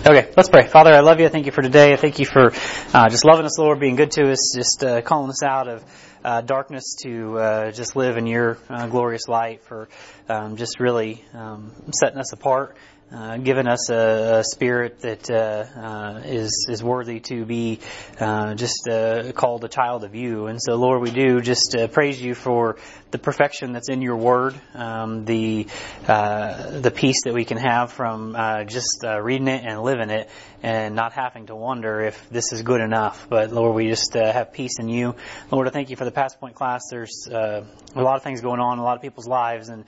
Okay, let's pray. Father, I love you. Thank you for today. I thank you for uh, just loving us, Lord, being good to us, just uh, calling us out of uh, darkness to uh, just live in your uh, glorious light, for um, just really um, setting us apart. Uh, us a, a spirit that uh, uh, is is worthy to be uh, just uh, called a child of you, and so Lord, we do just praise you for the perfection that's in your word, um, the the peace that we can have from just reading it and living it, and not having to wonder if this is good enough. But Lord, we just have peace in you. Lord, I thank you for the Past Point class. There's a lot of things going on a lot of people's lives, and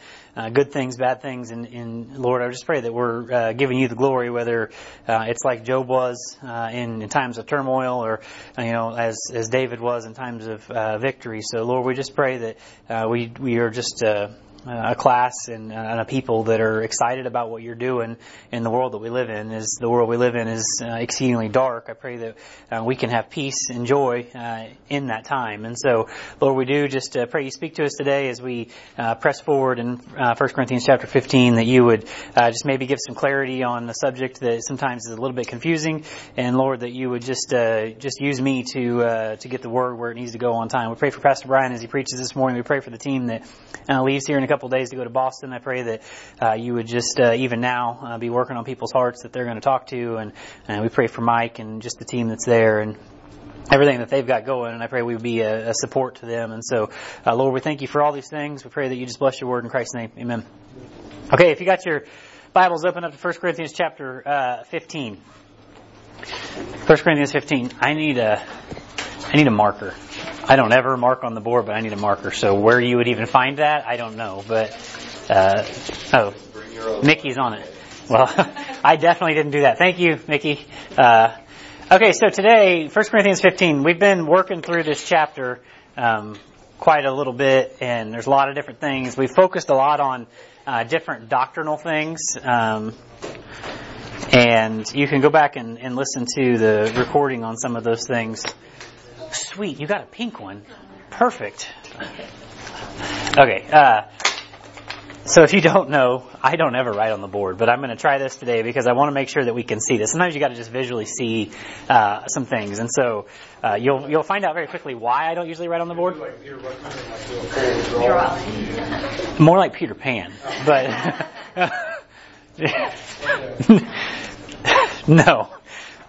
good things, bad things, and, and Lord, I just pray that we're uh, giving you the glory, whether uh, it's like Job was uh, in, in, times of turmoil, or uh, you know, as as David was in times of uh, victory. So, Lord, we just pray that uh, we we are just uh, a class and, and, a people that are excited about what you're doing in the world that we live in. Is the world we live in is uh, exceedingly dark. I pray that uh, we can have peace and joy uh, in that time. And so, Lord, we do just uh, pray you speak to us today as we uh, press forward in uh, 1 Corinthians chapter 15. That you would just maybe give some clarity on the subject that sometimes is a little bit confusing, and Lord, that you would just just use me to to get the word where it needs to go on time. We pray for Pastor Brian as he preaches this morning. We pray for the team that leaves here in a couple days to go to Boston. I pray that uh, you would just uh, even now uh, be working on people's hearts that they're going to talk to, and, and we pray for Mike and just the team that's there and everything that they've got going, and I pray we would be a, a support to them. And so, uh, Lord, we thank you for all these things. We pray that you just bless your word in Christ's name. Amen. Okay, if you got your Bibles open up to 1 Corinthians chapter uh, 15. 1 Corinthians 15. I need a I need a marker. I don't ever mark on the board, but I need a marker. So where you would even find that, I don't know. But uh, oh, Mickey's on it. Well, I definitely didn't do that. Thank you, Mickey. Uh, okay, so today, 1 Corinthians 15. We've been working through this chapter um, quite a little bit, and there's a lot of different things. We focused a lot on uh, different doctrinal things. Um, and you can go back and, and listen to the recording on some of those things sweet. You got a pink one. Perfect. Okay. Uh, so if you don't know, I don't ever write on the board, but I'm going to try this today because I want to make sure that we can see this. Sometimes you got to just visually see uh, some things, and so uh, you'll you'll find out very quickly why I don't usually write on the board. More like Peter Pan, but no.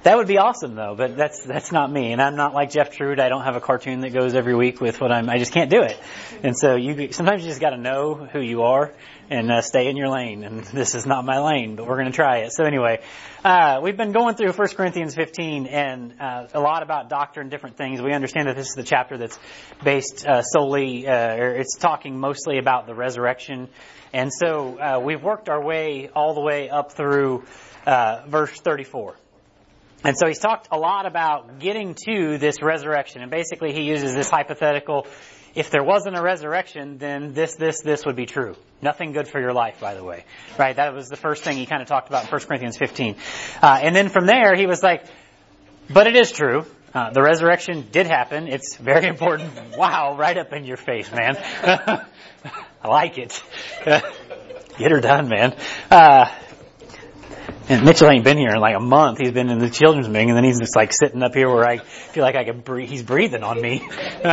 That would be awesome though, but that's that's not me, and I'm not like Jeff Trude. I don't have a cartoon that goes every week with what I'm. I just can't do it, and so you sometimes you just got to know who you are and uh, stay in your lane. And this is not my lane, but we're going to try it. So anyway, uh, we've been going through 1 Corinthians 15 and uh, a lot about doctrine, different things. We understand that this is the chapter that's based uh, solely, uh, or it's talking mostly about the resurrection, and so uh, we've worked our way all the way up through uh verse 34. And so he's talked a lot about getting to this resurrection. And basically he uses this hypothetical, if there wasn't a resurrection, then this, this, this would be true. Nothing good for your life, by the way. Right? That was the first thing he kind of talked about in 1 Corinthians 15. Uh, and then from there, he was like, but it is true. Uh, the resurrection did happen. It's very important. wow, right up in your face, man. I like it. Get her done, man. Uh, and Mitchell ain't been here in like a month. He's been in the children's meeting, and then he's just like sitting up here where I feel like I can breathe. He's breathing on me.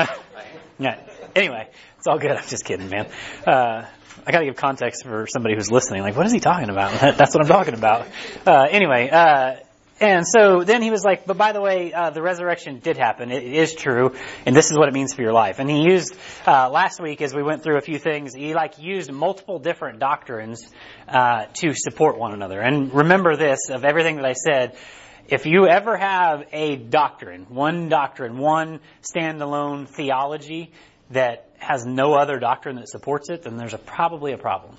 yeah. Anyway, it's all good. I'm just kidding, man. Uh, I gotta give context for somebody who's listening. Like, what is he talking about? That's what I'm talking about. Uh, anyway, uh, and so then he was like, but by the way, uh, the resurrection did happen. It is true, and this is what it means for your life. And he used uh, last week as we went through a few things. He like used multiple different doctrines uh, to support one another. And remember this: of everything that I said, if you ever have a doctrine, one doctrine, one standalone theology that has no other doctrine that supports it, then there's a, probably a problem.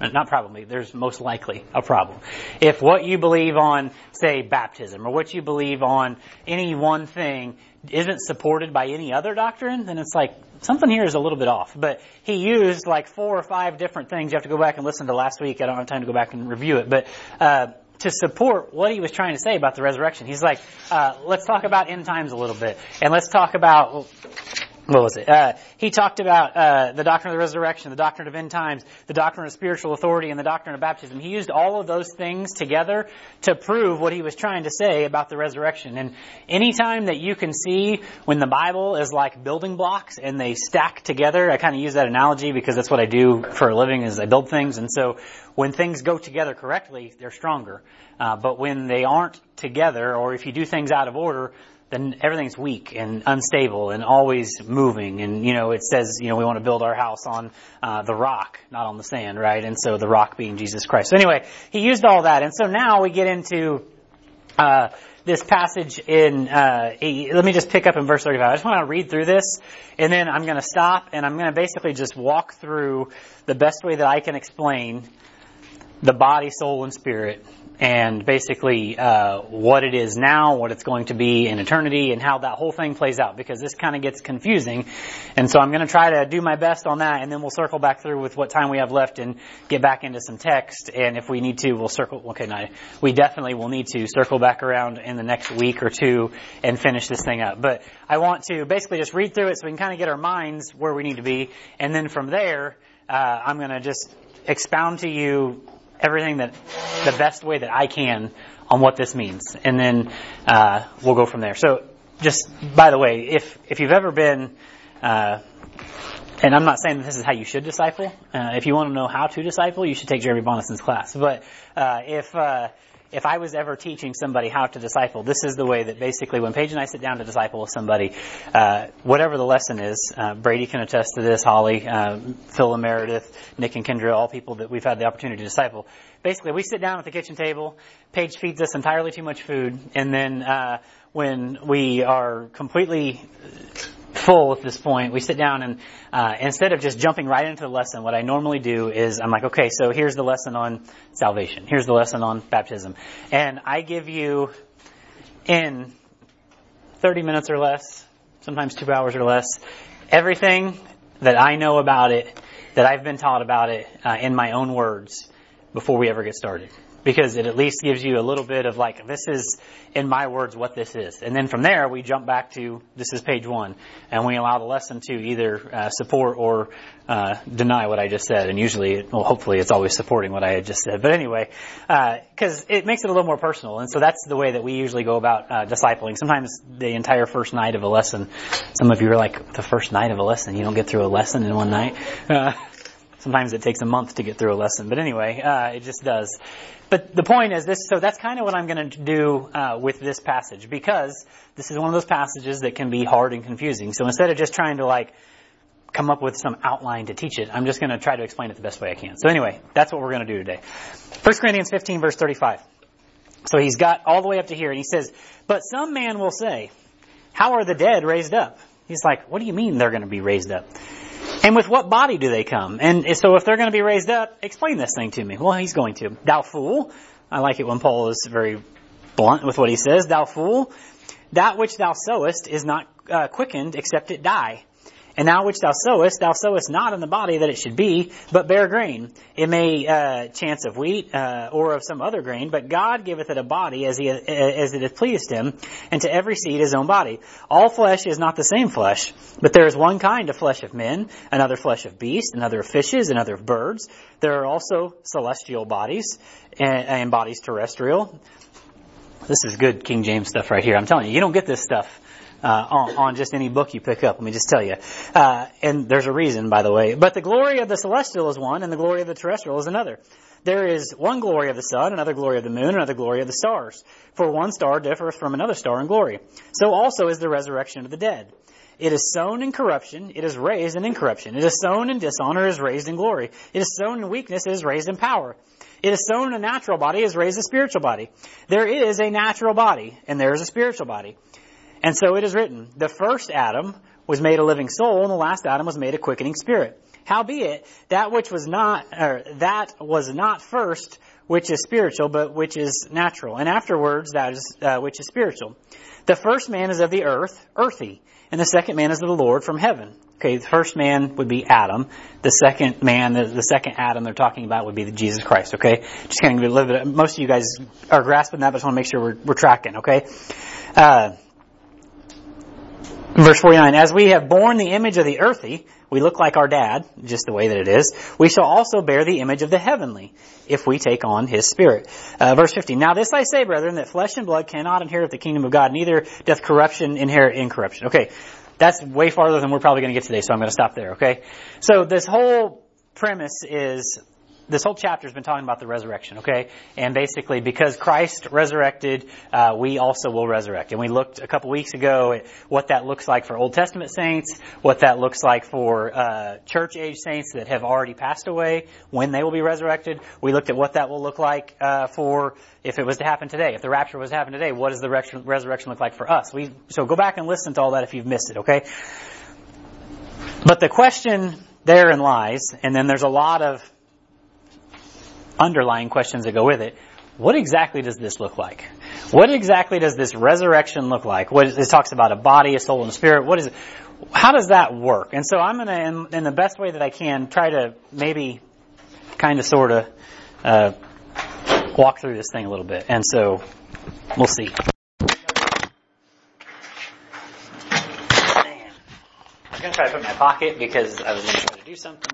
Uh, not probably, there's most likely a problem. If what you believe on, say, baptism, or what you believe on any one thing isn't supported by any other doctrine, then it's like, something here is a little bit off. But he used like four or five different things. You have to go back and listen to last week. I don't have time to go back and review it. But, uh, to support what he was trying to say about the resurrection. He's like, uh, let's talk about end times a little bit. And let's talk about, what was it? Uh, he talked about uh, the doctrine of the resurrection, the doctrine of end times, the doctrine of spiritual authority, and the doctrine of baptism. He used all of those things together to prove what he was trying to say about the resurrection. And anytime that you can see when the Bible is like building blocks and they stack together, I kind of use that analogy because that's what I do for a living is I build things. And so when things go together correctly, they're stronger. Uh, but when they aren't together, or if you do things out of order, then everything's weak and unstable and always moving. And, you know, it says, you know, we want to build our house on uh, the rock, not on the sand, right? And so the rock being Jesus Christ. So anyway, he used all that. And so now we get into uh, this passage in, uh, let me just pick up in verse 35. I just want to read through this, and then I'm going to stop, and I'm going to basically just walk through the best way that I can explain the body, soul, and spirit and basically uh, what it is now, what it's going to be in eternity, and how that whole thing plays out. Because this kind of gets confusing, and so I'm going to try to do my best on that, and then we'll circle back through with what time we have left and get back into some text. And if we need to, we'll circle. Okay, no, we definitely will need to circle back around in the next week or two and finish this thing up. But I want to basically just read through it so we can kind of get our minds where we need to be, and then from there, uh, I'm going to just expound to you everything that the best way that I can on what this means, and then uh, we'll go from there. So, just by the way, if if you've ever been uh, and I'm not saying that this is how you should disciple. Uh, if you want to know how to disciple, you should take Jeremy Bonison's class. But uh, if uh, if I was ever teaching somebody how to disciple, this is the way that basically when Paige and I sit down to disciple with somebody, uh, whatever the lesson is, uh, Brady can attest to this, Holly, uh, Phil and Meredith, Nick and Kendra, all people that we've had the opportunity to disciple. Basically, we sit down at the kitchen table, Paige feeds us entirely too much food, and then uh, when we are completely full at this point, we sit down and uh, instead of just jumping right into the lesson, what I normally do is I'm like, okay, so here's the lesson on salvation. Here's the lesson on baptism. And I give you in 30 minutes or less, sometimes two hours or less, everything that I know about it, that I've been taught about it uh, in my own words before we ever get started because it at least gives you a little bit of like, this is, in my words, what this is. And then from there, we jump back to, this is page one, and we allow the lesson to either uh, support or uh, deny what I just said. And usually, well, hopefully it's always supporting what I had just said. But anyway, because uh, it makes it a little more personal. And so that's the way that we usually go about uh, discipling. Sometimes the entire first night of a lesson, some of you are like, the first night of a lesson, you don't get through a lesson in one night. Sometimes it takes a month to get through a lesson. But anyway, uh, it just does. But the point is this, so that's kind of what I'm going to do uh, with this passage because this is one of those passages that can be hard and confusing. So instead of just trying to like come up with some outline to teach it, I'm just going to try to explain it the best way I can. So anyway, that's what we're going to do today. 1 Corinthians 15 verse 35. So he's got all the way up to here and he says, but some man will say, how are the dead raised up? He's like, what do you mean they're going to be raised up? And with what body do they come? And so if they're going to be raised up, explain this thing to me. Well, he's going to. Thou fool. I like it when Paul is very blunt with what he says. Thou fool. That which thou sowest is not uh, quickened except it die. And now which thou sowest, thou sowest not in the body that it should be, but bare grain. It may uh, chance of wheat uh, or of some other grain, but God giveth it a body as, he, as it hath pleased him, and to every seed his own body. All flesh is not the same flesh, but there is one kind of flesh of men, another flesh of beasts, another of fishes, another of birds. There are also celestial bodies and, and bodies terrestrial. This is good King James stuff right here. I'm telling you, you don't get this stuff uh, on, on, just any book you pick up. Let me just tell you. Uh, and there's a reason, by the way. But the glory of the celestial is one, and the glory of the terrestrial is another. There is one glory of the sun, another glory of the moon, another glory of the stars. For one star differs from another star in glory. So also is the resurrection of the dead. It is sown in corruption, it is raised in incorruption. It is sown in dishonor, it is raised in glory. It is sown in weakness, it is raised in power. It is sown in a natural body, it is raised a spiritual body. There is a natural body, and there is a spiritual body. And so it is written, the first Adam was made a living soul, and the last Adam was made a quickening spirit. Howbeit, that which was not, or that was not first, which is spiritual, but which is natural, and afterwards that is, uh, which is spiritual. The first man is of the earth, earthy, and the second man is of the Lord from heaven. Okay, the first man would be Adam. The second man, the, the second Adam they're talking about would be Jesus Christ. Okay, just kind of a little bit. Most of you guys are grasping that, but I just want to make sure we're, we're tracking. Okay. Uh, Verse 49, as we have borne the image of the earthy, we look like our dad, just the way that it is, we shall also bear the image of the heavenly, if we take on his spirit. Uh, verse 50, now this I say, brethren, that flesh and blood cannot inherit the kingdom of God, neither doth corruption inherit incorruption. Okay, that's way farther than we're probably going to get today, so I'm going to stop there, okay? So this whole premise is this whole chapter has been talking about the resurrection, okay? And basically, because Christ resurrected, uh, we also will resurrect. And we looked a couple weeks ago at what that looks like for Old Testament saints, what that looks like for uh, church age saints that have already passed away, when they will be resurrected. We looked at what that will look like uh, for if it was to happen today. If the rapture was to happen today, what does the resurrection look like for us? We so go back and listen to all that if you've missed it, okay? But the question therein lies, and then there's a lot of underlying questions that go with it. What exactly does this look like? What exactly does this resurrection look like? What is, it talks about a body, a soul, and a spirit. What is it? How does that work? And so I'm going to, in, in, the best way that I can, try to maybe kind of sort of uh, walk through this thing a little bit. And so we'll see. I'm going to try to put in my pocket because I was going to try to do something.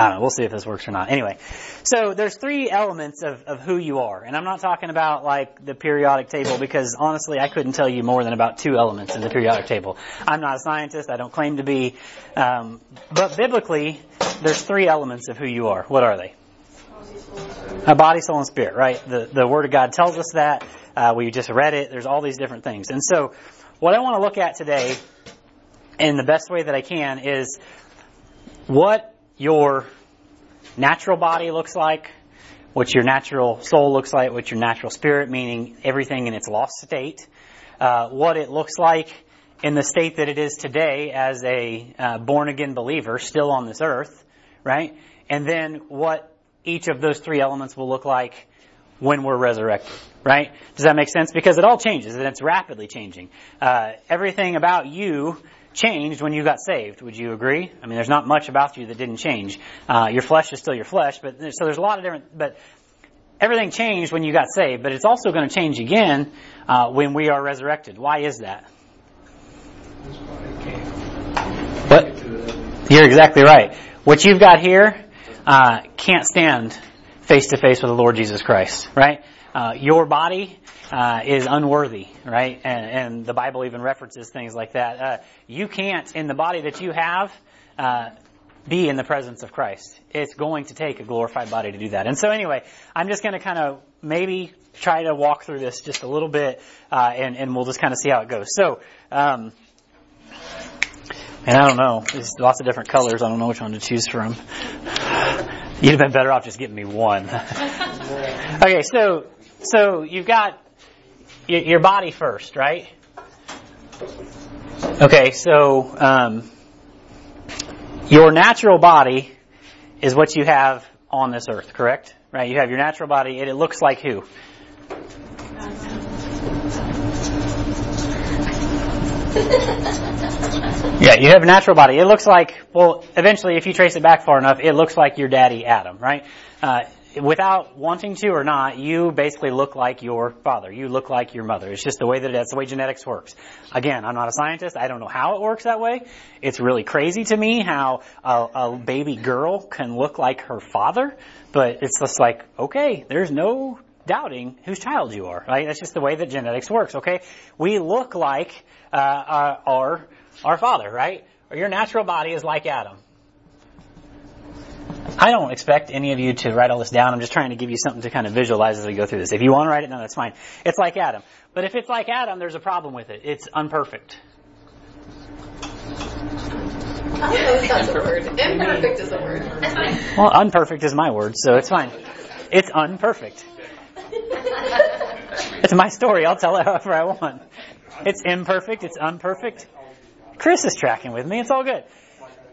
I don't know. We'll see if this works or not. Anyway, so there's three elements of, of who you are. And I'm not talking about like the periodic table because honestly I couldn't tell you more than about two elements in the periodic table. I'm not a scientist. I don't claim to be. Um, but biblically, there's three elements of who you are. What are they? A body, soul, and spirit, right? The, the Word of God tells us that. Uh, we just read it. There's all these different things. And so what I want to look at today in the best way that I can is what your natural body looks like, what your natural soul looks like, what your natural spirit, meaning everything in its lost state, uh, what it looks like in the state that it is today as a uh, born again believer still on this earth, right? And then what each of those three elements will look like when we're resurrected, right? Does that make sense? Because it all changes and it's rapidly changing. Uh, everything about you changed when you got saved. Would you agree? I mean, there's not much about you that didn't change. Uh, your flesh is still your flesh, but so there's a lot of different. But everything changed when you got saved, but it's also going to change again uh, when we are resurrected. Why is that? What? You're exactly right. What you've got here uh, can't stand face to face with the Lord Jesus Christ, right? Uh, your body uh, is unworthy, right? And, and, the Bible even references things like that. Uh, you can't, in the body that you have, uh, be in the presence of Christ. It's going to take a glorified body to do that. And so, anyway, I'm just going to kind of maybe try to walk through this just a little bit, uh, and, and we'll just kind of see how it goes. So. Um, and I don't know. There's lots of different colors. I don't know which one to choose from. You'd have been better off just getting me one. okay, so so you've got your body first, right? Okay, so um, your natural body is what you have on this earth, correct? Right? You have your natural body, and it looks like who? yeah, you have a natural body. It looks like, well, eventually, if you trace it back far enough, it looks like your daddy Adam, right? Uh, without wanting to or not, you basically look like your father. You look like your mother. It's just the way that that's the way genetics works. Again, I'm not a scientist. I don't know how it works that way. It's really crazy to me how a, a baby girl can look like her father, but it's just like, okay, there's no doubting whose child you are. Right? That's just the way that genetics works. Okay, we look like uh, our, our our father, right? Or your natural body is like Adam. I don't expect any of you to write all this down. I'm just trying to give you something to kind of visualize as we go through this. If you want to write it down, that's fine. It's like Adam. But if it's like Adam, there's a problem with it. It's unperfect. That's a word. Imperfect is a word. Well, unperfect is my word, so it's fine. It's unperfect. It's my story. I'll tell it however I want. It's imperfect. It's unperfect. Chris is tracking with me. It's all good.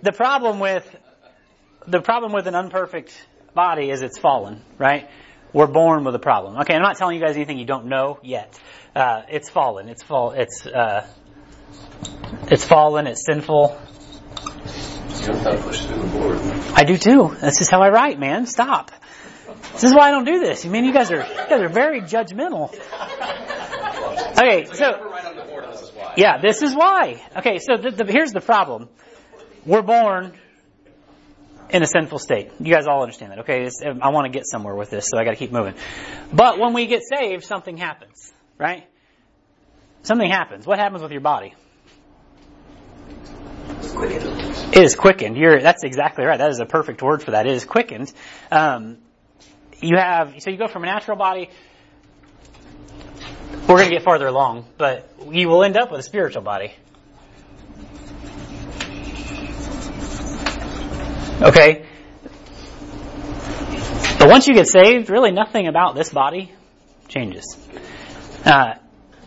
The problem with the problem with an unperfect body is it's fallen, right? We're born with a problem. Okay, I'm not telling you guys anything you don't know yet. Uh, it's fallen. It's fall. It's uh, it's fallen. It's sinful. I do too. This is how I write, man. Stop. This is why I don't do this. I mean, you guys are you guys are very judgmental. Okay, so Yeah, this is why. Okay, so the, the, here's the problem. We're born in a sinful state. You guys all understand that, okay? It's, I want to get somewhere with this, so I got to keep moving. But when we get saved, something happens, right? Something happens. What happens with your body? It is quickened. You're, that's exactly right. That is a perfect word for that. It is quickened. Um, you have, so you go from a natural body, we're going to get farther along, but you will end up with a spiritual body. Okay? But once you get saved, really nothing about this body changes. Uh,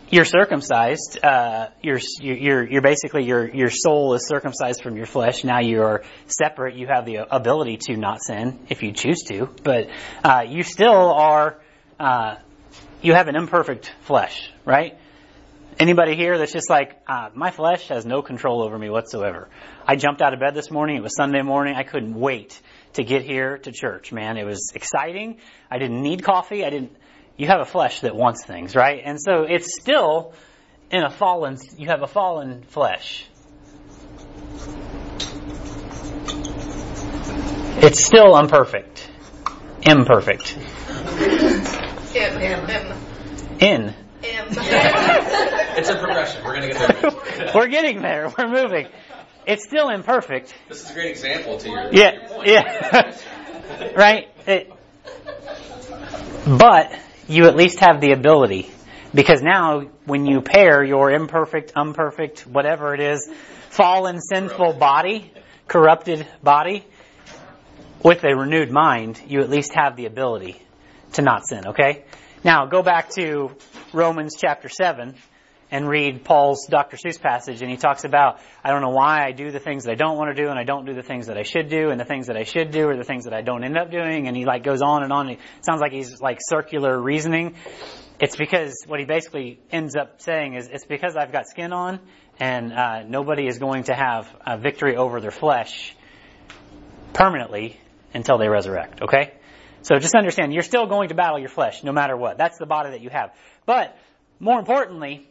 you're circumcised. Uh, you're, you're, you're basically your your soul is circumcised from your flesh. Now you are separate. You have the ability to not sin if you choose to, but uh, you still are. Uh, you have an imperfect flesh, right? Anybody here that's just like, uh, my flesh has no control over me whatsoever. I jumped out of bed this morning. It was Sunday morning. I couldn't wait to get here to church, man. It was exciting. I didn't need coffee. I didn't, you have a flesh that wants things, right? And so it's still in a fallen, you have a fallen flesh. It's still imperfect. Imperfect. M, M, M. In. M. It's a progression. We're going to get there. We're getting there. We're moving. It's still imperfect. This is a great example to your, Yeah, your point. yeah. right? It, but you at least have the ability. Because now, when you pair your imperfect, imperfect, whatever it is, fallen, sinful body, corrupted body, with a renewed mind, you at least have the ability to not sin, okay? Now, go back to Romans chapter 7 and read Paul's Dr. Seuss passage, and he talks about, I don't know why I do the things that I don't want to do, and I don't do the things that I should do, and the things that I should do are the things that I don't end up doing, and he like goes on and on. It sounds like he's like circular reasoning. It's because what he basically ends up saying is, it's because I've got skin on, and uh, nobody is going to have a victory over their flesh permanently until they resurrect, okay? So just understand, you're still going to battle your flesh, no matter what. That's the body that you have. But, more importantly,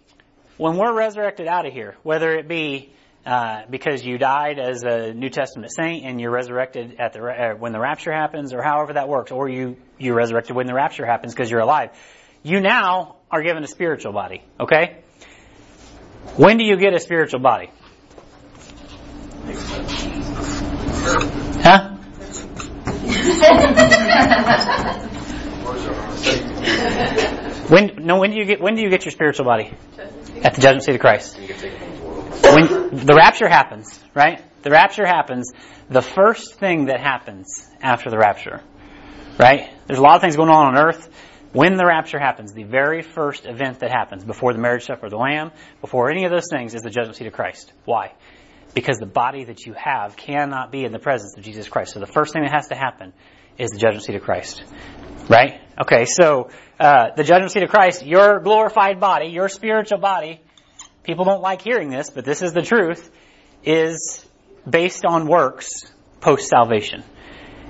when we're resurrected out of here, whether it be uh, because you died as a New Testament saint and you're resurrected at the uh, when the rapture happens, or however that works, or you you resurrected when the rapture happens because you're alive, you now are given a spiritual body. Okay. When do you get a spiritual body? When no when do you get when do you get your spiritual body? At the judgment seat of Christ. When the rapture happens, right? The rapture happens, the first thing that happens after the rapture, right? There's a lot of things going on on earth. When the rapture happens, the very first event that happens before the marriage supper of the Lamb, before any of those things, is the judgment seat of Christ. Why? Because the body that you have cannot be in the presence of Jesus Christ. So the first thing that has to happen is the judgment seat of Christ. Right? Okay, so uh, the judgment seat of Christ, your glorified body, your spiritual body, people don't like hearing this, but this is the truth, is based on works post salvation.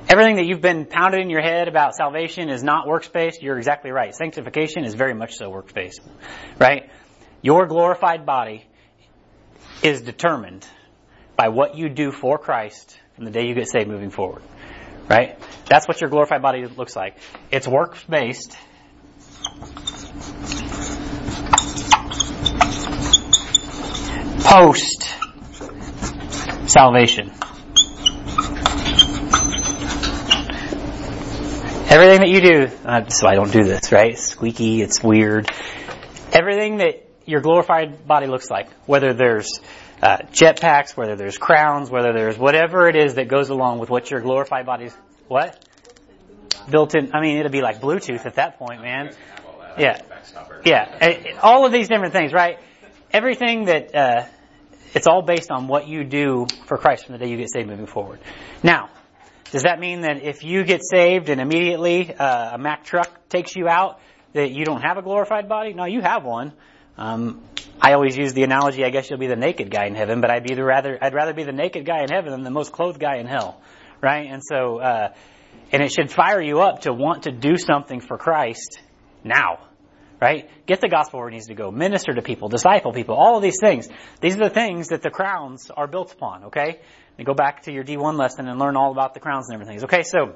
Everything that you've been pounded in your head about salvation is not works based. You're exactly right. Sanctification is very much so works based. Right? Your glorified body is determined by what you do for Christ from the day you get saved moving forward. Right? That's what your glorified body looks like. It's work based. Post salvation. Everything that you do, uh, so I don't do this, right? Squeaky, it's weird. Everything that your glorified body looks like, whether there's uh, jetpacks, whether there's crowns, whether there's whatever it is that goes along with what your glorified body's, what? Built in, I mean, it'll be like Bluetooth at that point, man. Yeah. Yeah. All of these different things, right? Everything that, uh, it's all based on what you do for Christ from the day you get saved moving forward. Now, does that mean that if you get saved and immediately uh, a Mack truck takes you out, that you don't have a glorified body? No, you have one. Um, I always use the analogy. I guess you'll be the naked guy in heaven, but I'd be the rather I'd rather be the naked guy in heaven than the most clothed guy in hell, right? And so, uh, and it should fire you up to want to do something for Christ now, right? Get the gospel where it needs to go. Minister to people, disciple people, all of these things. These are the things that the crowns are built upon, okay? And go back to your D1 lesson and learn all about the crowns and everything. Okay, so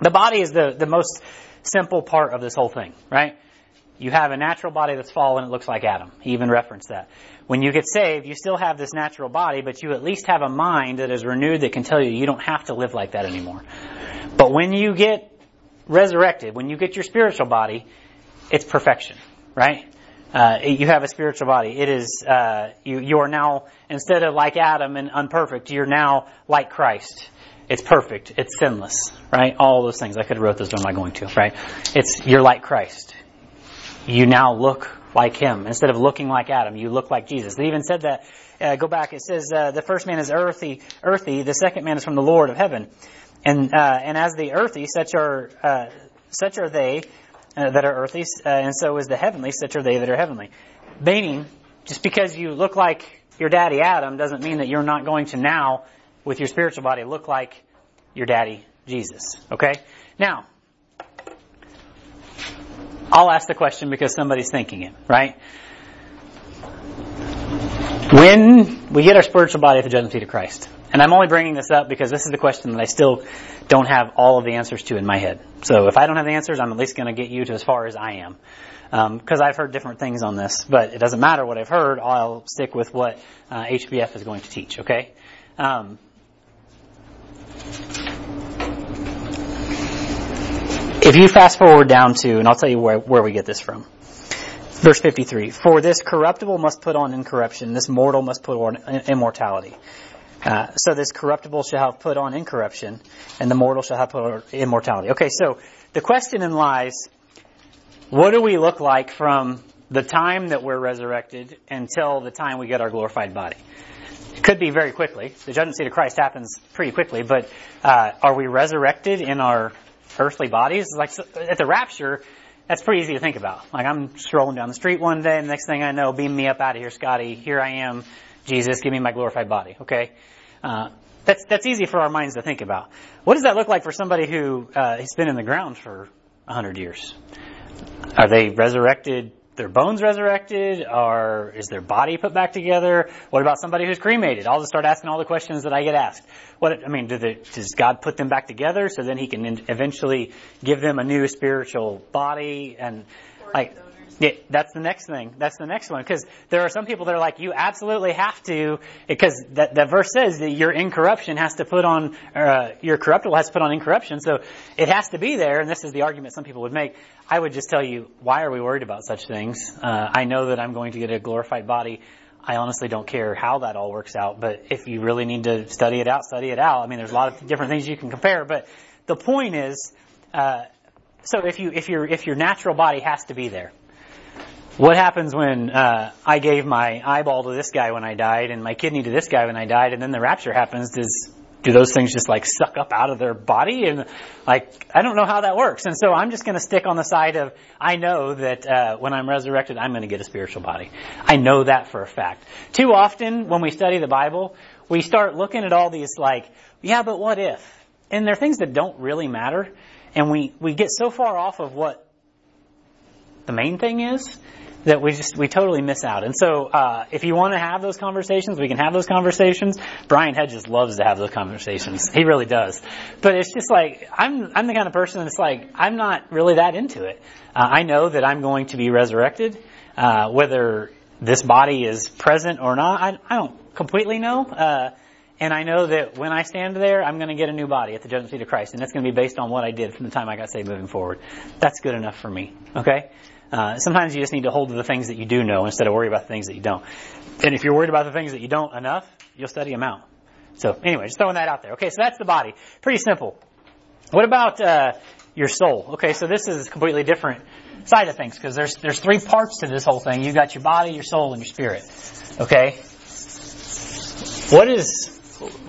the body is the, the most simple part of this whole thing, right? You have a natural body that's fallen, it looks like Adam. He even referenced that. When you get saved, you still have this natural body, but you at least have a mind that is renewed that can tell you you don't have to live like that anymore. But when you get resurrected, when you get your spiritual body, it's perfection, right? Uh, you have a spiritual body. It is uh, you. You are now instead of like Adam and unperfect, you're now like Christ. It's perfect. It's sinless, right? All those things. I could have wrote those, but I'm not going to, right? It's you're like Christ. You now look like Him instead of looking like Adam. You look like Jesus. They even said that. Uh, go back. It says uh, the first man is earthy, earthy. The second man is from the Lord of heaven, and uh, and as the earthy, such are uh, such are they uh, that are earthy, uh, and so is the heavenly, such are they that are heavenly. Meaning, just because you look like your daddy Adam doesn't mean that you're not going to now, with your spiritual body, look like your daddy Jesus. Okay? Now, I'll ask the question because somebody's thinking it, right? When we get our spiritual body at the judgment seat of Christ, and I'm only bringing this up because this is the question that I still don't have all of the answers to in my head. So if I don't have the answers, I'm at least going to get you to as far as I am. Because um, I've heard different things on this, but it doesn't matter what I've heard. I'll stick with what uh, HBF is going to teach. Okay. Um, if you fast forward down to, and I'll tell you where, where we get this from. Verse 53. For this corruptible must put on incorruption, this mortal must put on immortality. Uh, so this corruptible shall have put on incorruption, and the mortal shall have put on immortality. Okay, so the question in lies, what do we look like from the time that we're resurrected until the time we get our glorified body? It could be very quickly. The judgment seat of Christ happens pretty quickly, but uh, are we resurrected in our earthly bodies? Like at the rapture, that's pretty easy to think about. Like I'm strolling down the street one day, and the next thing I know, beam me up out of here, Scotty. Here I am Jesus, give me my glorified body. Okay, uh, that's that's easy for our minds to think about. What does that look like for somebody who uh, has been in the ground for a hundred years? Are they resurrected? Their bones resurrected, or is their body put back together? What about somebody who's cremated? I'll just start asking all the questions that I get asked. What I mean, do does God put them back together so then He can eventually give them a new spiritual body and like? Yeah, that's the next thing. That's the next one. Because there are some people that are like, you absolutely have to, because that, that verse says that your incorruption has to put on, uh, your corruptible has to put on incorruption. So it has to be there, and this is the argument some people would make. I would just tell you, why are we worried about such things? Uh, I know that I'm going to get a glorified body. I honestly don't care how that all works out, but if you really need to study it out, study it out. I mean, there's a lot of different things you can compare, but the point is, uh, so if you if your if your natural body has to be there, what happens when uh, I gave my eyeball to this guy when I died and my kidney to this guy when I died, and then the rapture happens? Does do those things just like suck up out of their body? And like I don't know how that works. And so I'm just going to stick on the side of I know that uh, when I'm resurrected, I'm going to get a spiritual body. I know that for a fact. Too often when we study the Bible, we start looking at all these like, yeah, but what if? And they're things that don't really matter, and we we get so far off of what the main thing is that we just we totally miss out. And so, uh, if you want to have those conversations, we can have those conversations. Brian Hedges loves to have those conversations. He really does. But it's just like I'm I'm the kind of person that's like I'm not really that into it. Uh, I know that I'm going to be resurrected, uh, whether this body is present or not. I, I don't completely know. Uh, and I know that when I stand there, I'm going to get a new body at the judgment seat of Christ, and that's going to be based on what I did from the time I got saved moving forward. That's good enough for me. Okay. Uh, sometimes you just need to hold to the things that you do know instead of worry about the things that you don't. And if you're worried about the things that you don't enough, you'll study them out. So anyway, just throwing that out there. Okay, so that's the body. Pretty simple. What about uh, your soul? Okay, so this is completely different side of things because there's there's three parts to this whole thing. You've got your body, your soul, and your spirit. Okay. What is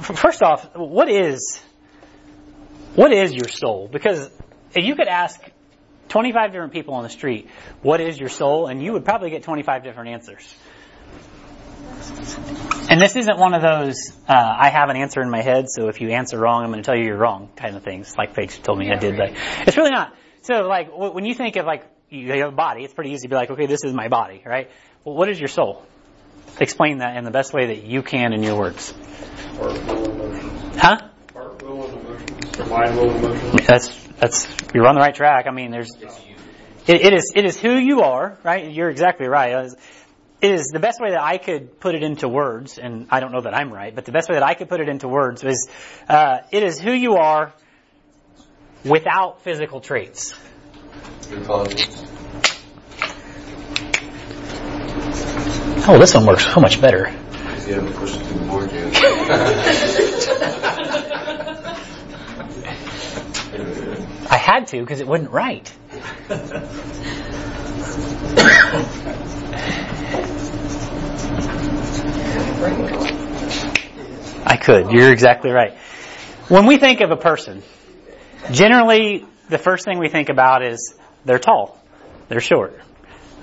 first off? What is what is your soul? Because you could ask 25 different people on the street, what is your soul? And you would probably get 25 different answers. And this isn't one of those, uh, I have an answer in my head, so if you answer wrong, I'm going to tell you you're wrong kind of things, like Paige told me I did. But it's really not. So, like, when you think of, like, you have a body. It's pretty easy to be like, okay, this is my body, right? Well, what is your soul? Explain that in the best way that you can in your words. Heart, will, and emotions. Huh? Heart, will, and emotions. Mind, will, and emotions. That's that's you're on the right track. I mean, there's it, it is it is who you are, right? You're exactly right. It is the best way that I could put it into words, and I don't know that I'm right, but the best way that I could put it into words is uh, it is who you are without physical traits. Oh, this one works so much better. Because you haven't pushed it through the board yet. I had to because it wasn't right. I could. You're exactly right. When we think of a person, generally the first thing we think about is they're tall, they're short,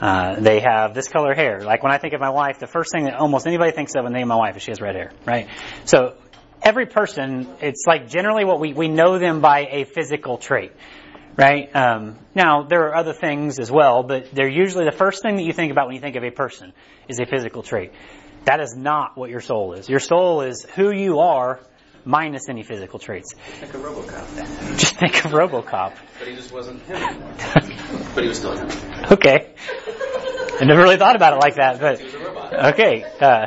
uh, they have this color hair. Like when I think of my wife, the first thing that almost anybody thinks of when they think of my wife is she has red hair, right? So every person, it's like generally what we, we know them by a physical trait, right? Um, now, there are other things as well, but they're usually the first thing that you think about when you think of a person is a physical trait. That is not what your soul is. Your soul is who you are minus any physical traits. Like a Robocop. Just think of Robocop. But he just wasn't him anymore. but he was still him. Okay. I never really thought about it like that, but He was a robot. okay. Uh,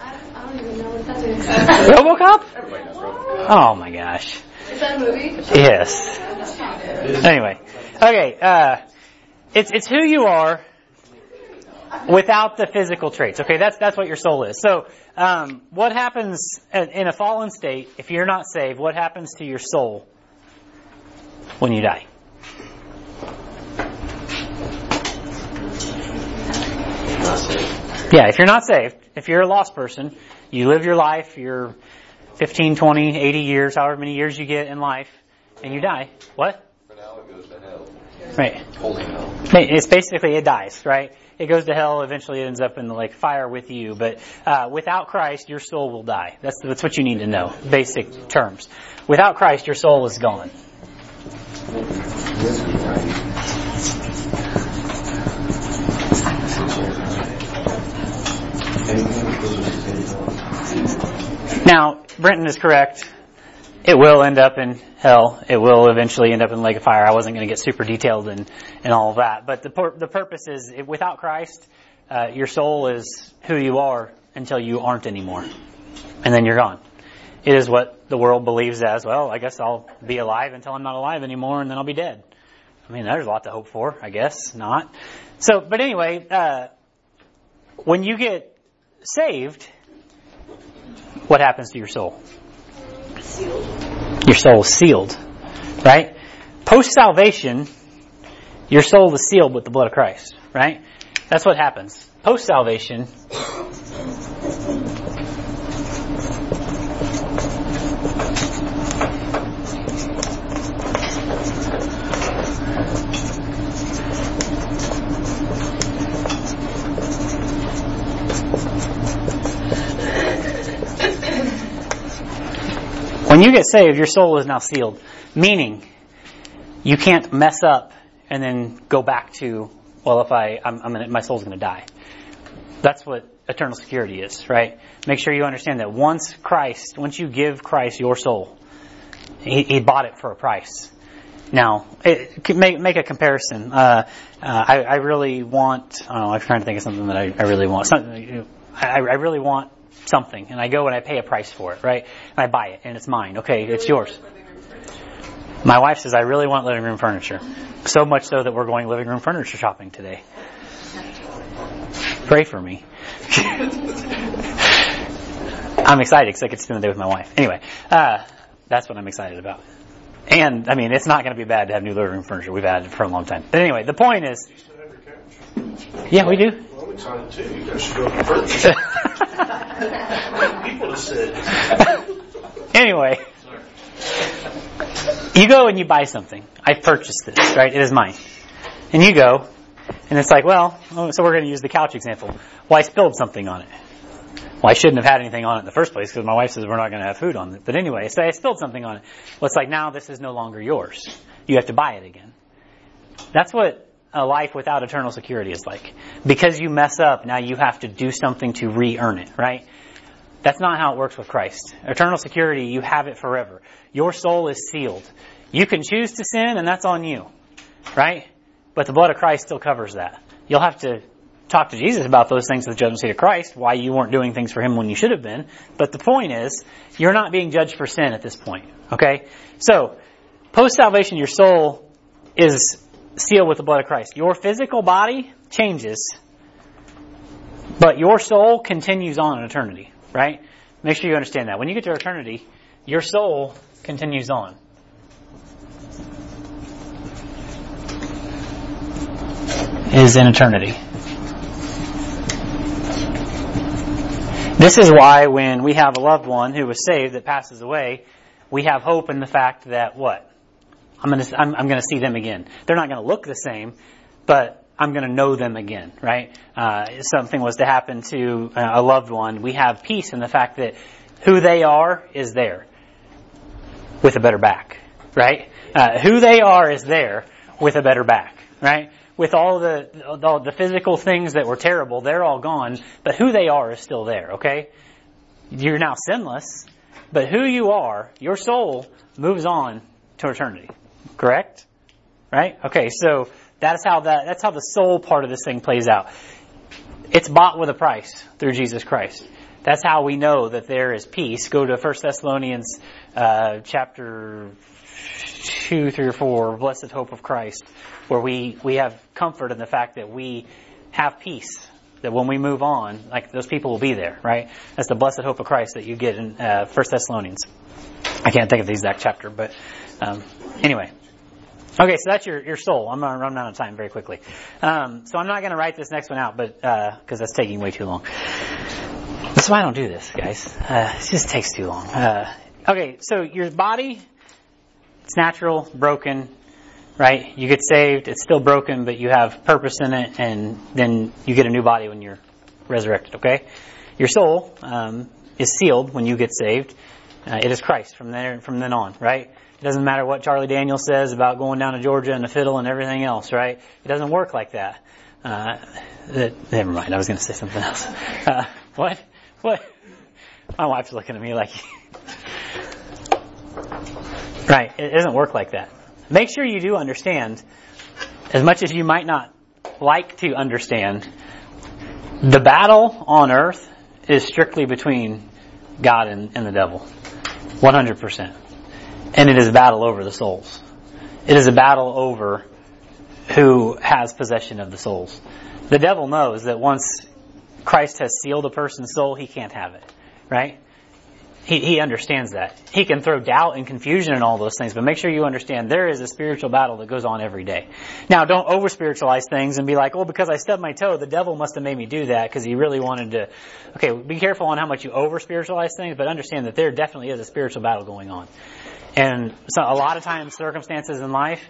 I, I don't even know what that is. Robocop? Robocop. Oh my gosh. Is that a movie? Yes. Anyway, okay. Uh, it's it's who you are without the physical traits. Okay, that's that's what your soul is. So, um, what happens in in a fallen state if you're not saved? What happens to your soul when you die? Yeah, if you're not saved, if you're a lost person, you live your life, you're 15, 20, 80 years, however many years you get in life, and you die. What? For now it goes to hell. Right. Holy hell. It's basically it dies, right? It goes to hell. Eventually, it ends up in the lake of fire with you. But uh, without Christ, your soul will die. That's that's what you need to know. Basic terms. Without Christ, your soul is gone. Now, Brenton is correct. It will end up in hell. It will eventually end up in the lake of fire. I wasn't going to get super detailed in, in all of that. But the, pur- the purpose is, if- without Christ, uh, your soul is who you are until you aren't anymore. And then you're gone. It is what the world believes as, well, I guess I'll be alive until I'm not alive anymore and then I'll be dead. I mean, there's a lot to hope for, I guess. Not. So, but anyway, uh, when you get saved, what happens to your soul? Your soul is sealed, right? Post salvation, your soul is sealed with the blood of Christ, right? That's what happens. Post salvation, you get saved, your soul is now sealed, meaning you can't mess up and then go back to, well, if I, I'm, I'm gonna, my soul's going to die. That's what eternal security is, right? Make sure you understand that once Christ, once you give Christ your soul, he, he bought it for a price. Now, it, make, make a comparison. Uh, uh, I, I really want, I don't know, I'm trying to think of something that I, I really want. Something, I, I really want something, and I go and I pay a price for it, right? And I buy it, and it's mine. Okay, it's yours. My wife says I really want living room furniture. So much so that we're going living room furniture shopping today. Pray for me. I'm excited because I get to spend the day with my wife. Anyway, uh, that's what I'm excited about. And I mean, it's not going to be bad to have new living room furniture. We've had it for a long time. But anyway, the point is, You still have your couch? yeah, we do. Well, I'm excited too. You guys should go to furniture. People said. anyway, you go and you buy something. I purchased this, right? It is mine. And you go, and it's like, well, oh, so we're going to use the couch example. Well, I spilled something on it. Well, I shouldn't have had anything on it in the first place because my wife says we're not going to have food on it. But anyway, so I spilled something on it. Well, it's like now this is no longer yours. You have to buy it again. That's what a life without eternal security is like. Because you mess up, now you have to do something to re-earn it, right? That's not how it works with Christ. Eternal security, you have it forever. Your soul is sealed. You can choose to sin, and that's on you, right? But the blood of Christ still covers that. You'll have to talk to Jesus about those things at the judgment seat of Christ, why you weren't doing things for Him when you should have been. But the point is, you're not being judged for sin at this point, okay? So, post salvation, your soul is sealed with the blood of Christ. Your physical body changes, but your soul continues on in eternity, right? Make sure you understand that. When you get to eternity, your soul continues on. Is in eternity. This is why when we have a loved one who was saved that passes away, we have hope in the fact that what? I'm gonna, I'm, I'm gonna see them again. They're not gonna look the same, but I'm gonna know them again, right? Uh, something was to happen to uh, a loved one, we have peace in the fact that who they are is there with a better back, right? Uh, who they are is there with a better back, right? With all the all the physical things that were terrible, they're all gone, but who they are is still there, okay? You're now sinless, but who you are, your soul moves on to eternity. Correct? Right? Okay, so that's how that that's how the soul part of this thing plays out. It's bought with a price through Jesus Christ. That's how we know that there is peace. Go to 1 Thessalonians uh, chapter 2, 3, or 4, Blessed Hope of Christ, where we, we have comfort in the fact that we have peace. That when we move on, like those people will be there, right? That's the blessed hope of Christ that you get in uh, 1 Thessalonians. I can't think of the exact chapter, but um, anyway. Okay, so that's your, your soul. I'm going to run out of time very quickly. Um, so I'm not going to write this next one out, but because uh, that's taking way too long. That's why I don't do this, guys. Uh, it just takes too long. Uh, okay, so your body, it's natural, broken, right? You get saved, it's still broken, but you have purpose in it, and then you get a new body when you're resurrected, okay? Your soul um, is sealed when you get saved. Uh, it is Christ from there from then on, right? It doesn't matter what Charlie Daniels says about going down to Georgia and the fiddle and everything else, right? It doesn't work like that. Uh, that never mind. I was going to say something else. Uh, what? What? My wife's looking at me like. right. It doesn't work like that. Make sure you do understand, as much as you might not like to understand, the battle on earth is strictly between God and, and the devil. 100%. And it is a battle over the souls. It is a battle over who has possession of the souls. The devil knows that once Christ has sealed a person's soul, he can't have it. Right? He, he understands that. He can throw doubt and confusion and all those things, but make sure you understand there is a spiritual battle that goes on every day. Now, don't over spiritualize things and be like, oh, because I stubbed my toe, the devil must have made me do that because he really wanted to. Okay, be careful on how much you over spiritualize things, but understand that there definitely is a spiritual battle going on. And so a lot of times circumstances in life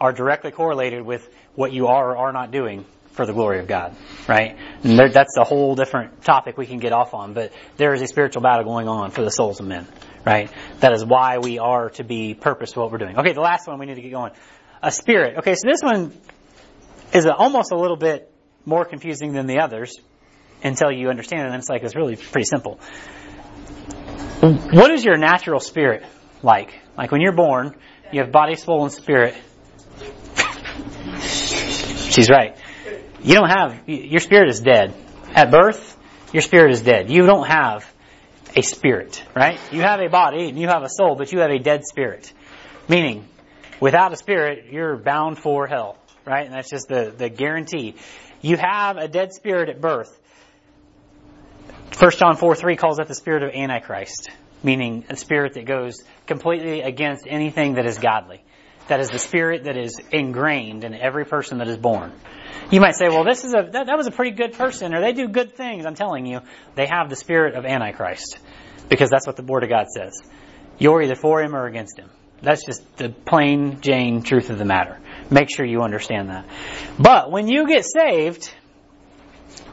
are directly correlated with what you are or are not doing for the glory of God, right? And there, that's a whole different topic we can get off on, but there is a spiritual battle going on for the souls of men, right? That is why we are to be purpose to what we're doing. Okay, the last one we need to get going. A spirit. Okay, so this one is a, almost a little bit more confusing than the others until you understand it, and it's like, it's really pretty simple. What is your natural spirit like? Like when you're born, you have body, soul, and spirit. She's right. You don't have, your spirit is dead. At birth, your spirit is dead. You don't have a spirit, right? You have a body and you have a soul, but you have a dead spirit. Meaning, without a spirit, you're bound for hell, right? And that's just the, the guarantee. You have a dead spirit at birth. 1 John 4 3 calls that the spirit of Antichrist, meaning a spirit that goes completely against anything that is godly. That is the spirit that is ingrained in every person that is born. You might say, well, this is a, that, that was a pretty good person, or they do good things. I'm telling you, they have the spirit of Antichrist. Because that's what the Word of God says. You're either for him or against him. That's just the plain Jane truth of the matter. Make sure you understand that. But when you get saved,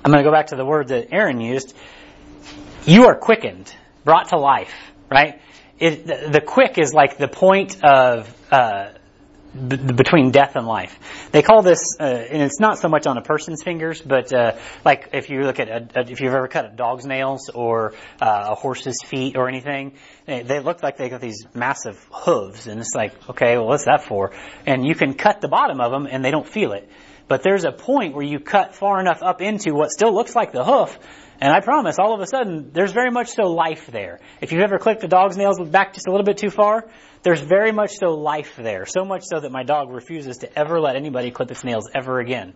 I'm going to go back to the word that Aaron used. You are quickened, brought to life, right? It, the, the quick is like the point of uh, b- between death and life. They call this, uh, and it's not so much on a person's fingers, but uh, like if you look at a, a, if you've ever cut a dog's nails or uh, a horse's feet or anything, they, they look like they got these massive hooves, and it's like, okay, well, what's that for? And you can cut the bottom of them, and they don't feel it. But there's a point where you cut far enough up into what still looks like the hoof, and I promise, all of a sudden, there's very much so life there. If you've ever clicked a dog's nails back just a little bit too far, there's very much so life there. So much so that my dog refuses to ever let anybody clip its nails ever again.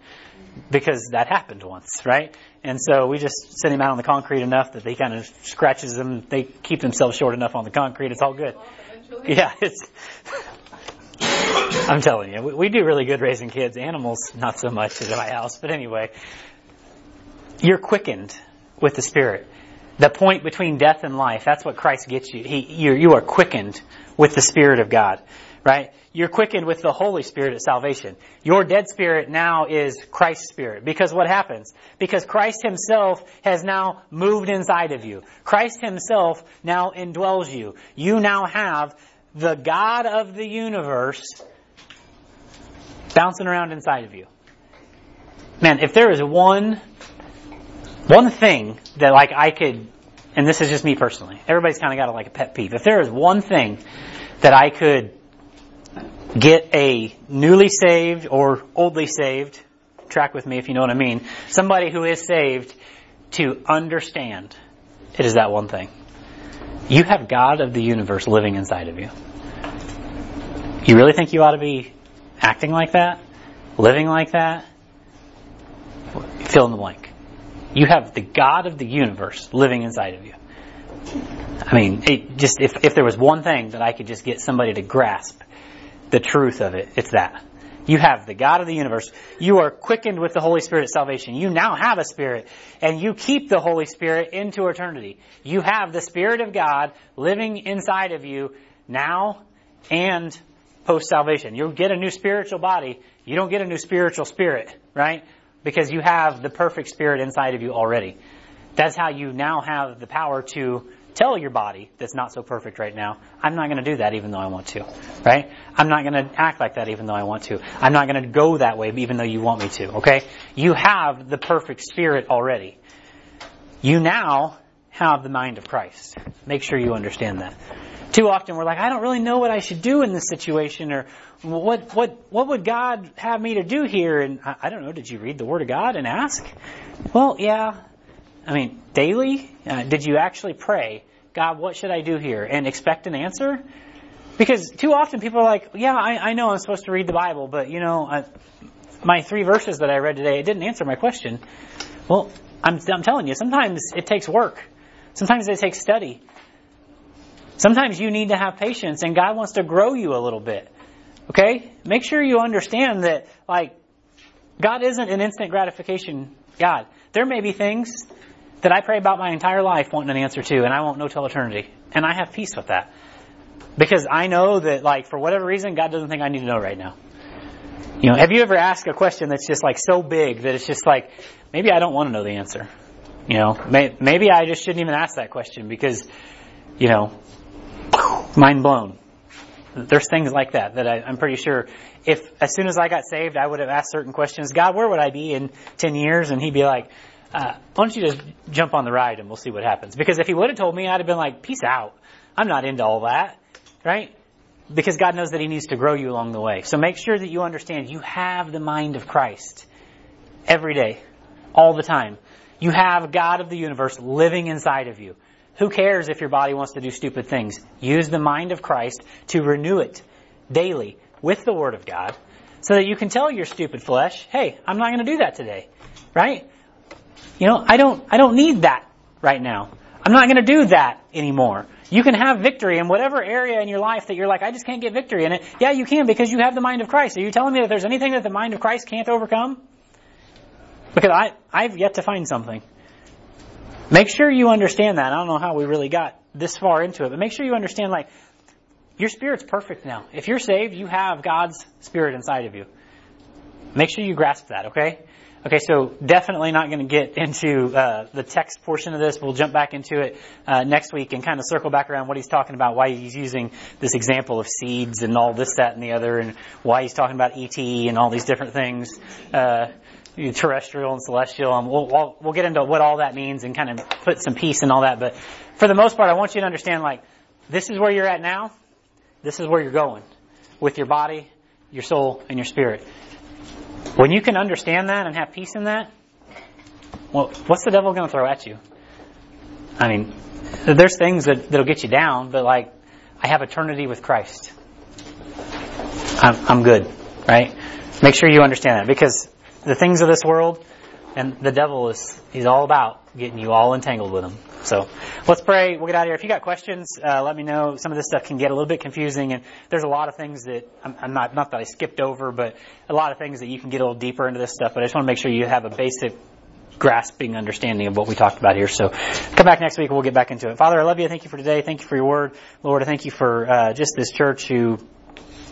Because that happened once, right? And so we just send him out on the concrete enough that he kind of scratches them. They keep themselves short enough on the concrete. It's all good. Yeah, it's. I'm telling you, we, we do really good raising kids. Animals, not so much at my house. But anyway, you're quickened with the Spirit. The point between death and life, that's what Christ gets you. He, you, you are quickened with the Spirit of God, right? You're quickened with the Holy Spirit at salvation. Your dead spirit now is Christ's spirit. Because what happens? Because Christ Himself has now moved inside of you. Christ Himself now indwells you. You now have the God of the universe bouncing around inside of you. Man, if there is one one thing that like I could, and this is just me personally, everybody's kind of got a, like a pet peeve. If there is one thing that I could get a newly saved or oldly saved, track with me if you know what I mean, somebody who is saved to understand, it is that one thing. You have God of the universe living inside of you. You really think you ought to be acting like that? Living like that? Fill in the blank. You have the God of the universe living inside of you. I mean, it just if, if there was one thing that I could just get somebody to grasp the truth of it, it's that. You have the God of the universe. You are quickened with the Holy Spirit of salvation. You now have a Spirit, and you keep the Holy Spirit into eternity. You have the Spirit of God living inside of you now and post salvation. You'll get a new spiritual body. You don't get a new spiritual spirit, right? Because you have the perfect spirit inside of you already. That's how you now have the power to tell your body that's not so perfect right now, I'm not going to do that even though I want to, right? I'm not going to act like that even though I want to. I'm not going to go that way even though you want me to, okay? You have the perfect spirit already. You now have the mind of Christ. Make sure you understand that. Too often we're like, I don't really know what I should do in this situation, or what what what would God have me to do here? And I, I don't know. Did you read the Word of God and ask? Well, yeah. I mean, daily. Uh, did you actually pray? God, what should I do here? And expect an answer? Because too often people are like, yeah, I, I know I'm supposed to read the Bible, but you know, I, my three verses that I read today, it didn't answer my question. Well, I'm, I'm telling you, sometimes it takes work. Sometimes it takes study. Sometimes you need to have patience and God wants to grow you a little bit. Okay? Make sure you understand that, like, God isn't an instant gratification God. There may be things that I pray about my entire life wanting an answer to, and I won't know till eternity. And I have peace with that. Because I know that, like, for whatever reason, God doesn't think I need to know right now. You know, have you ever asked a question that's just like so big that it's just like, maybe I don't want to know the answer? You know, may, maybe I just shouldn't even ask that question because, you know, mind blown. There's things like that that I, I'm pretty sure if as soon as I got saved, I would have asked certain questions. God, where would I be in 10 years? And he'd be like, uh, why don't you just jump on the ride and we'll see what happens? Because if he would have told me, I'd have been like, peace out. I'm not into all that. Right? Because God knows that he needs to grow you along the way. So make sure that you understand you have the mind of Christ every day, all the time. You have God of the universe living inside of you. Who cares if your body wants to do stupid things? Use the mind of Christ to renew it daily with the Word of God so that you can tell your stupid flesh, hey, I'm not going to do that today. Right? You know, I don't, I don't need that right now. I'm not going to do that anymore. You can have victory in whatever area in your life that you're like, I just can't get victory in it. Yeah, you can because you have the mind of Christ. Are you telling me that there's anything that the mind of Christ can't overcome? Because I, I've yet to find something. Make sure you understand that. I don't know how we really got this far into it, but make sure you understand like, your spirit's perfect now. If you're saved, you have God's spirit inside of you. make sure you grasp that, okay? Okay, so definitely not going to get into uh, the text portion of this. We'll jump back into it uh, next week and kind of circle back around what he's talking about, why he's using this example of seeds and all this, that, and the other, and why he's talking about ET and all these different things, uh, terrestrial and celestial. And we'll, we'll, we'll get into what all that means and kind of put some peace and all that. But for the most part, I want you to understand, like, this is where you're at now. This is where you're going with your body, your soul, and your spirit. When you can understand that and have peace in that, well, what's the devil going to throw at you? I mean, there's things that, that'll get you down, but like, I have eternity with Christ. I'm good, right? Make sure you understand that because the things of this world and the devil is, he's all about getting you all entangled with him. So let's pray. We'll get out of here. If you got questions, uh, let me know. Some of this stuff can get a little bit confusing, and there's a lot of things that I'm, I'm not not that I skipped over, but a lot of things that you can get a little deeper into this stuff. But I just want to make sure you have a basic grasping understanding of what we talked about here. So come back next week we'll get back into it. Father, I love you. Thank you for today. Thank you for your word. Lord, I thank you for uh, just this church who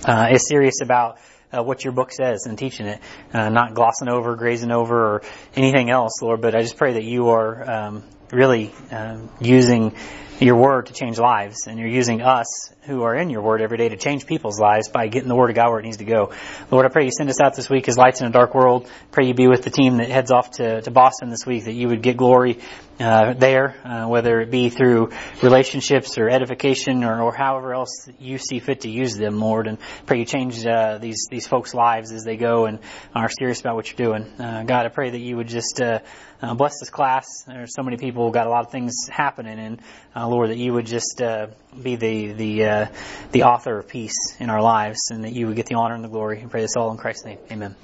uh, is serious about uh, what your book says and teaching it, uh, not glossing over, grazing over, or anything else, Lord. But I just pray that you are um, really um, using your word to change lives, and you're using us who are in your word every day to change people's lives by getting the word of God where it needs to go. Lord, I pray you send us out this week as lights in a dark world. Pray you be with the team that heads off to, to Boston this week, that you would get glory uh, there, uh, whether it be through relationships or edification or, or however else you see fit to use them, Lord. And pray you change uh, these these folks' lives as they go and are serious about what you're doing. Uh, God, I pray that you would just uh, uh, bless this class. There's so many people got a lot of things happening, and uh, Lord, that you would just uh, be the the uh, the author of peace in our lives, and that you would get the honor and the glory. And pray this all in Christ's name. Amen.